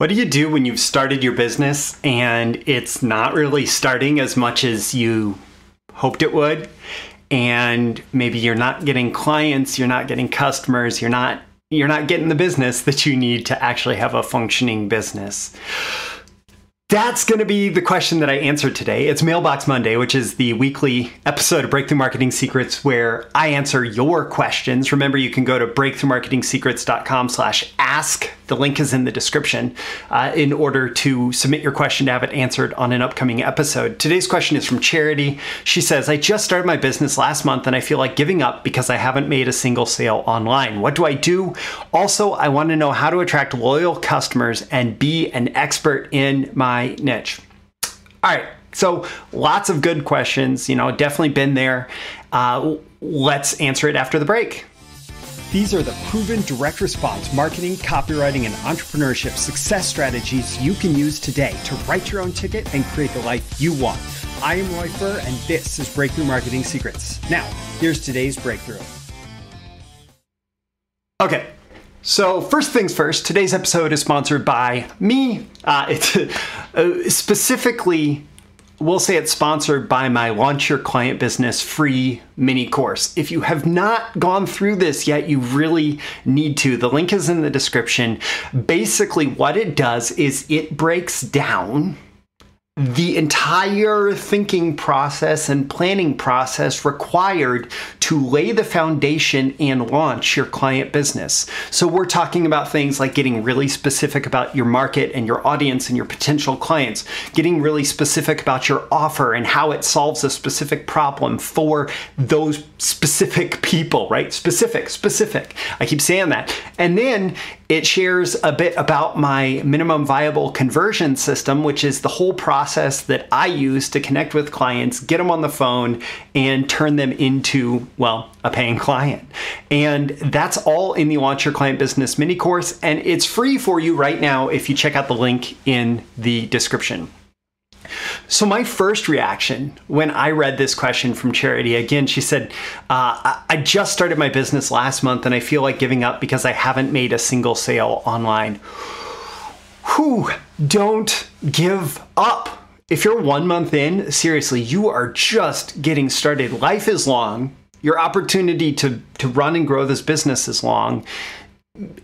What do you do when you've started your business and it's not really starting as much as you hoped it would? And maybe you're not getting clients, you're not getting customers, you're not you're not getting the business that you need to actually have a functioning business. That's going to be the question that I answered today. It's Mailbox Monday, which is the weekly episode of Breakthrough Marketing Secrets where I answer your questions. Remember, you can go to breakthroughmarketingsecrets.com slash ask. The link is in the description uh, in order to submit your question to have it answered on an upcoming episode. Today's question is from Charity. She says, I just started my business last month and I feel like giving up because I haven't made a single sale online. What do I do? Also, I want to know how to attract loyal customers and be an expert in my niche. All right, so lots of good questions. You know, definitely been there. Uh, let's answer it after the break. These are the proven direct response marketing, copywriting, and entrepreneurship success strategies you can use today to write your own ticket and create the life you want. I am Roy Furr, and this is Breakthrough Marketing Secrets. Now, here's today's breakthrough. Okay, so, first things first, today's episode is sponsored by me. Uh, it's uh, specifically, we'll say it's sponsored by my Launch Your Client Business free mini course. If you have not gone through this yet, you really need to. The link is in the description. Basically, what it does is it breaks down the entire thinking process and planning process required to lay the foundation and launch your client business. So, we're talking about things like getting really specific about your market and your audience and your potential clients, getting really specific about your offer and how it solves a specific problem for those specific people, right? Specific, specific. I keep saying that. And then it shares a bit about my minimum viable conversion system, which is the whole process that I use to connect with clients, get them on the phone, and turn them into, well, a paying client. And that's all in the Launch Your Client Business mini course. And it's free for you right now if you check out the link in the description. So, my first reaction when I read this question from Charity, again, she said, uh, I just started my business last month and I feel like giving up because I haven't made a single sale online. Whew, don't give up. If you're one month in, seriously, you are just getting started. Life is long. Your opportunity to, to run and grow this business is long.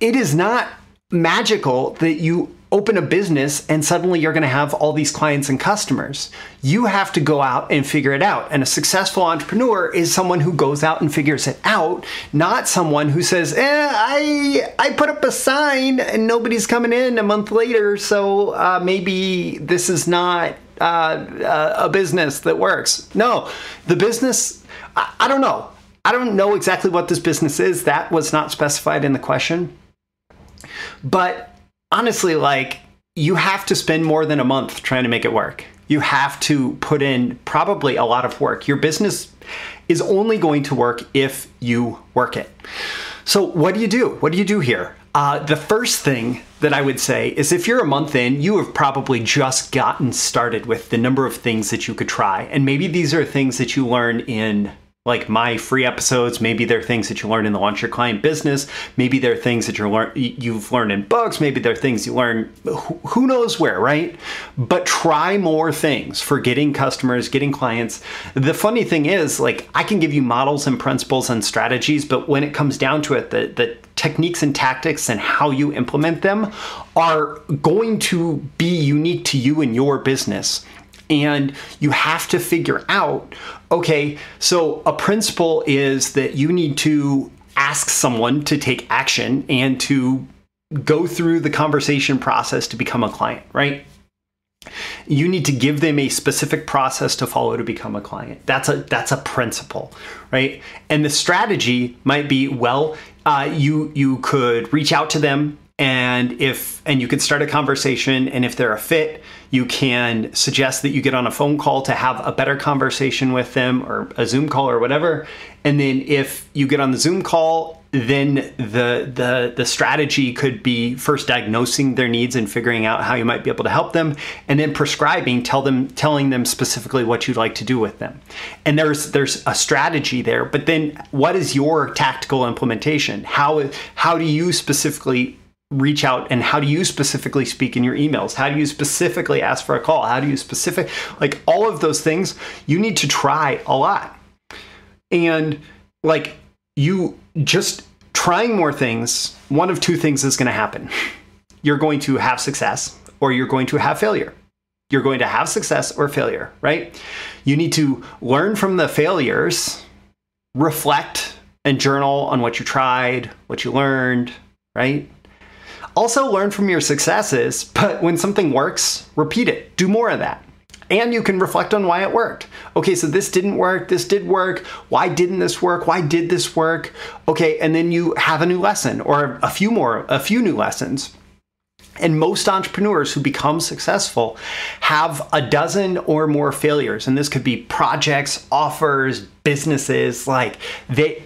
It is not magical that you open a business and suddenly you're going to have all these clients and customers. You have to go out and figure it out. And a successful entrepreneur is someone who goes out and figures it out, not someone who says, eh, I, I put up a sign and nobody's coming in a month later, so uh, maybe this is not uh, a business that works. No, the business, I, I don't know. I don't know exactly what this business is. That was not specified in the question. But honestly, like you have to spend more than a month trying to make it work. You have to put in probably a lot of work. Your business is only going to work if you work it. So, what do you do? What do you do here? Uh, the first thing that I would say is if you're a month in, you have probably just gotten started with the number of things that you could try. And maybe these are things that you learn in like my free episodes. Maybe they're things that you learn in the Launch Your Client Business. Maybe they're things that you're learn you've learned in books. Maybe they're things you learn who knows where, right? But try more things for getting customers, getting clients. The funny thing is, like I can give you models and principles and strategies, but when it comes down to it, the the techniques and tactics and how you implement them are going to be unique to you and your business. And you have to figure out okay, so a principle is that you need to ask someone to take action and to go through the conversation process to become a client, right? You need to give them a specific process to follow to become a client. That's a that's a principle, right? And the strategy might be well, uh, you you could reach out to them and if and you can start a conversation and if they're a fit you can suggest that you get on a phone call to have a better conversation with them or a zoom call or whatever. And then if you get on the zoom call then the the the strategy could be first diagnosing their needs and figuring out how you might be able to help them and then prescribing tell them telling them specifically what you'd like to do with them. And there's there's a strategy there but then what is your tactical implementation? How how do you specifically reach out and how do you specifically speak in your emails? How do you specifically ask for a call? How do you specific like all of those things you need to try a lot. And like you just trying more things one of two things is going to happen. You're going to have success or you're going to have failure. You're going to have success or failure right? You need to learn from the failures reflect and journal on what you tried what you learned right also, learn from your successes, but when something works, repeat it. Do more of that. And you can reflect on why it worked. Okay, so this didn't work, this did work. Why didn't this work? Why did this work? Okay, and then you have a new lesson or a few more, a few new lessons. And most entrepreneurs who become successful have a dozen or more failures. And this could be projects, offers, businesses, like they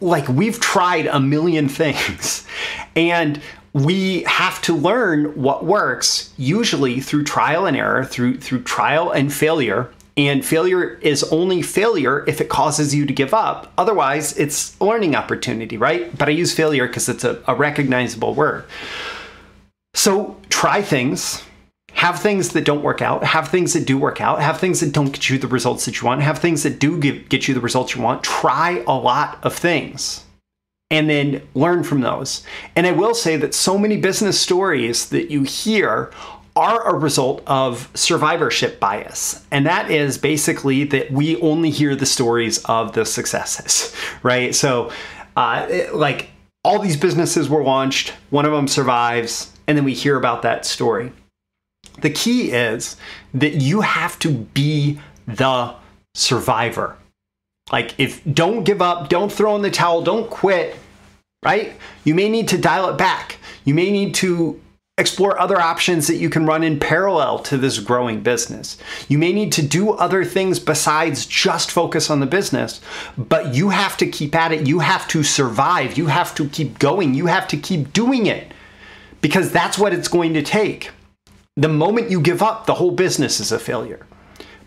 like we've tried a million things. And we have to learn what works usually through trial and error through through trial and failure. And failure is only failure if it causes you to give up. Otherwise it's a learning opportunity right? But i use failure because it's a, a recognizable word. So try things. Have things that don't work out, have things that do work out, have things that don't get you the results that you want, have things that do give, get you the results you want. Try a lot of things and then learn from those. And I will say that so many business stories that you hear are a result of survivorship bias. And that is basically that we only hear the stories of the successes, right? So, uh, like all these businesses were launched, one of them survives, and then we hear about that story. The key is that you have to be the survivor. Like, if don't give up, don't throw in the towel, don't quit, right? You may need to dial it back. You may need to explore other options that you can run in parallel to this growing business. You may need to do other things besides just focus on the business, but you have to keep at it. You have to survive. You have to keep going. You have to keep doing it because that's what it's going to take. The moment you give up, the whole business is a failure.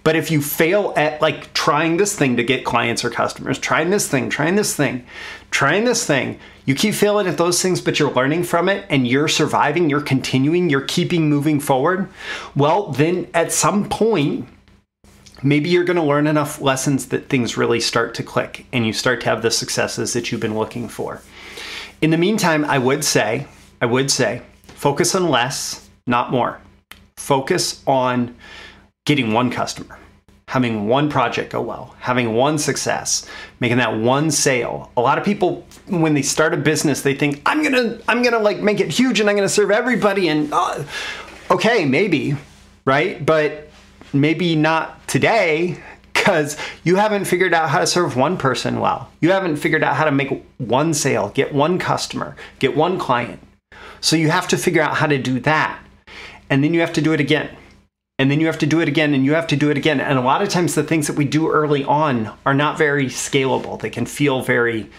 But if you fail at like trying this thing to get clients or customers, trying this thing, trying this thing, trying this thing, you keep failing at those things, but you're learning from it and you're surviving, you're continuing, you're keeping moving forward, well, then at some point, maybe you're going to learn enough lessons that things really start to click and you start to have the successes that you've been looking for. In the meantime, I would say, I would say, focus on less, not more. Focus on getting one customer, having one project go well, having one success, making that one sale. A lot of people when they start a business, they think I'm going to I'm going to like make it huge and I'm going to serve everybody and uh, okay, maybe, right? But maybe not today because you haven't figured out how to serve one person well. You haven't figured out how to make one sale, get one customer, get one client. So you have to figure out how to do that. And then you have to do it again and then you have to do it again and you have to do it again. And a lot of times the things that we do early on are not very scalable. They can feel very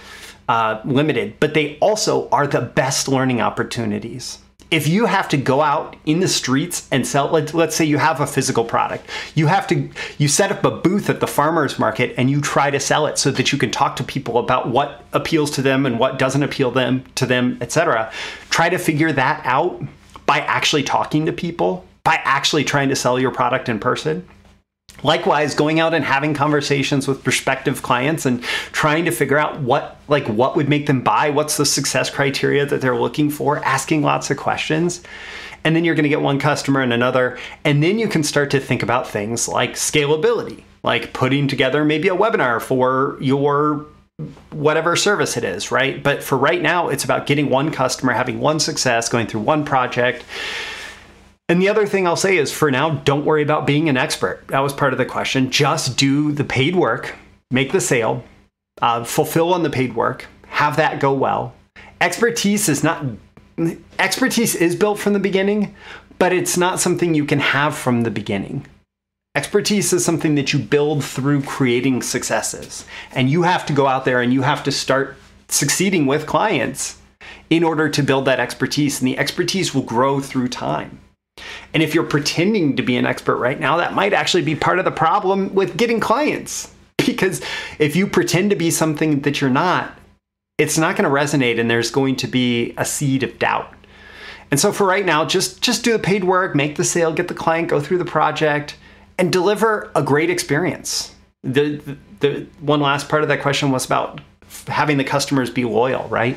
uh, limited, but they also are the best learning opportunities. If you have to go out in the streets and sell, let, let's say you have a physical product, you have to, you set up a booth at the farmer's market and you try to sell it so that you can talk to people about what appeals to them and what doesn't appeal them to them, etc. Try to figure that out by actually talking to people by actually trying to sell your product in person. Likewise, going out and having conversations with prospective clients and trying to figure out what like what would make them buy, what's the success criteria that they're looking for, asking lots of questions. And then you're going to get one customer and another, and then you can start to think about things like scalability, like putting together maybe a webinar for your whatever service it is, right? But for right now, it's about getting one customer, having one success, going through one project, and the other thing I'll say is for now, don't worry about being an expert. That was part of the question. Just do the paid work, make the sale, uh, fulfill on the paid work, have that go well. Expertise is not, expertise is built from the beginning, but it's not something you can have from the beginning. Expertise is something that you build through creating successes. And you have to go out there and you have to start succeeding with clients in order to build that expertise. And the expertise will grow through time. And if you're pretending to be an expert right now, that might actually be part of the problem with getting clients. Because if you pretend to be something that you're not, it's not going to resonate and there's going to be a seed of doubt. And so for right now, just just do the paid work, make the sale, get the client, go through the project, and deliver a great experience. The, the, the one last part of that question was about having the customers be loyal, right?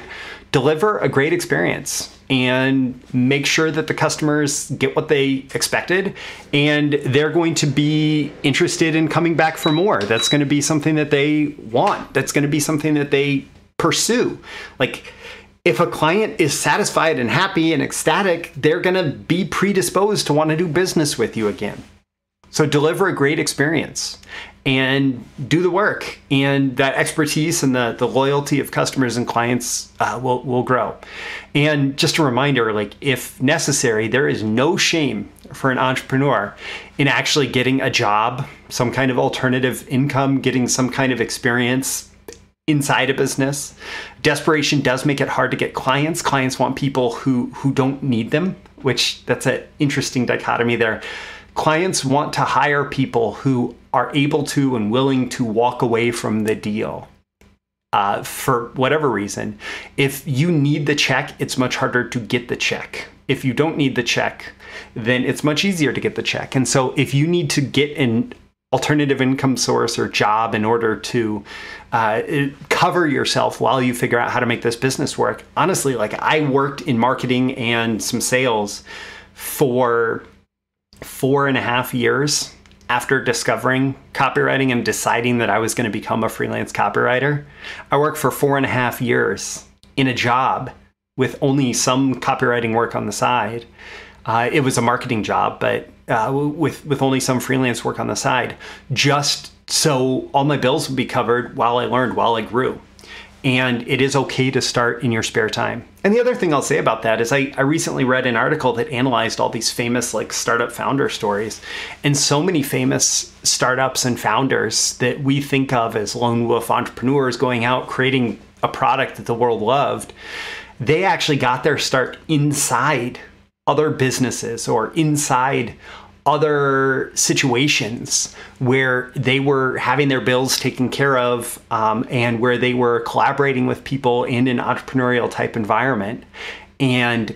Deliver a great experience and make sure that the customers get what they expected and they're going to be interested in coming back for more. That's going to be something that they want. That's going to be something that they pursue. Like if a client is satisfied and happy and ecstatic, they're going to be predisposed to want to do business with you again. So deliver a great experience and do the work. And that expertise and the, the loyalty of customers and clients uh, will, will grow. And just a reminder like if necessary there is no shame for an entrepreneur in actually getting a job some kind of alternative income getting some kind of experience inside a business. Desperation does make it hard to get clients. Clients want people who who don't need them which that's an interesting dichotomy there clients want to hire people who are able to and willing to walk away from the deal uh, for whatever reason. If you need the check, it's much harder to get the check. If you don't need the check, then it's much easier to get the check. And so if you need to get an alternative income source or job in order to uh, cover yourself while you figure out how to make this business work, honestly, like I worked in marketing and some sales for four and a half years after discovering copywriting and deciding that I was going to become a freelance copywriter, I worked for four and a half years in a job with only some copywriting work on the side. Uh, it was a marketing job, but uh, with with only some freelance work on the side, just so all my bills would be covered while I learned, while I grew and it is okay to start in your spare time. And the other thing I'll say about that is I, I recently read an article that analyzed all these famous like startup founder stories. And so many famous startups and founders that we think of as lone wolf entrepreneurs going out creating a product that the world loved, they actually got their start inside other businesses or inside other situations where they were having their bills taken care of um, and where they were collaborating with people in an entrepreneurial type environment. And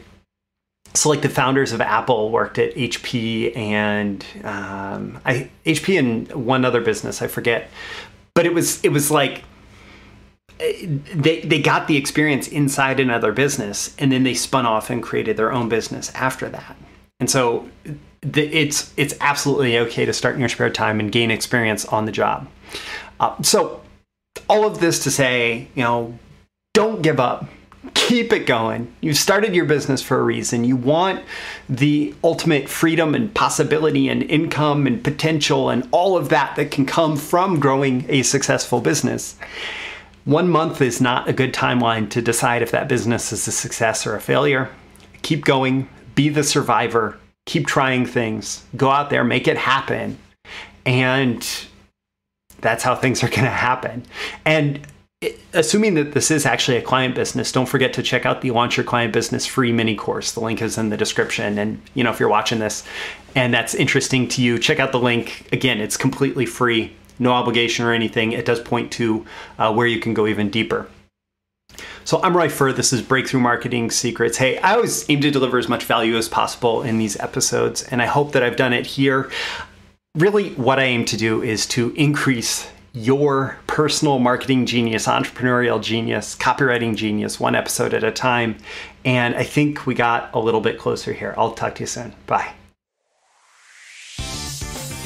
so, like the founders of Apple worked at HP and um, I, HP and one other business, I forget. But it was it was like they they got the experience inside another business and then they spun off and created their own business after that. And so it's it's absolutely okay to start in your spare time and gain experience on the job. Uh, so, all of this to say, you know, don't give up. Keep it going. You started your business for a reason. You want the ultimate freedom and possibility and income and potential and all of that that can come from growing a successful business. One month is not a good timeline to decide if that business is a success or a failure. Keep going, be the survivor, keep trying things, go out there, make it happen. And that's how things are going to happen. And assuming that this is actually a client business, don't forget to check out the Launch Your Client Business free mini course. The link is in the description. And, you know, if you're watching this and that's interesting to you, check out the link. Again, it's completely free, no obligation or anything. It does point to uh, where you can go even deeper. So I'm Roy Furr. This is Breakthrough Marketing Secrets. Hey, I always aim to deliver as much value as possible in these episodes, and I hope that I've done it here. Really, what I aim to do is to increase your personal marketing genius, entrepreneurial genius, copywriting genius, one episode at a time. And I think we got a little bit closer here. I'll talk to you soon. Bye.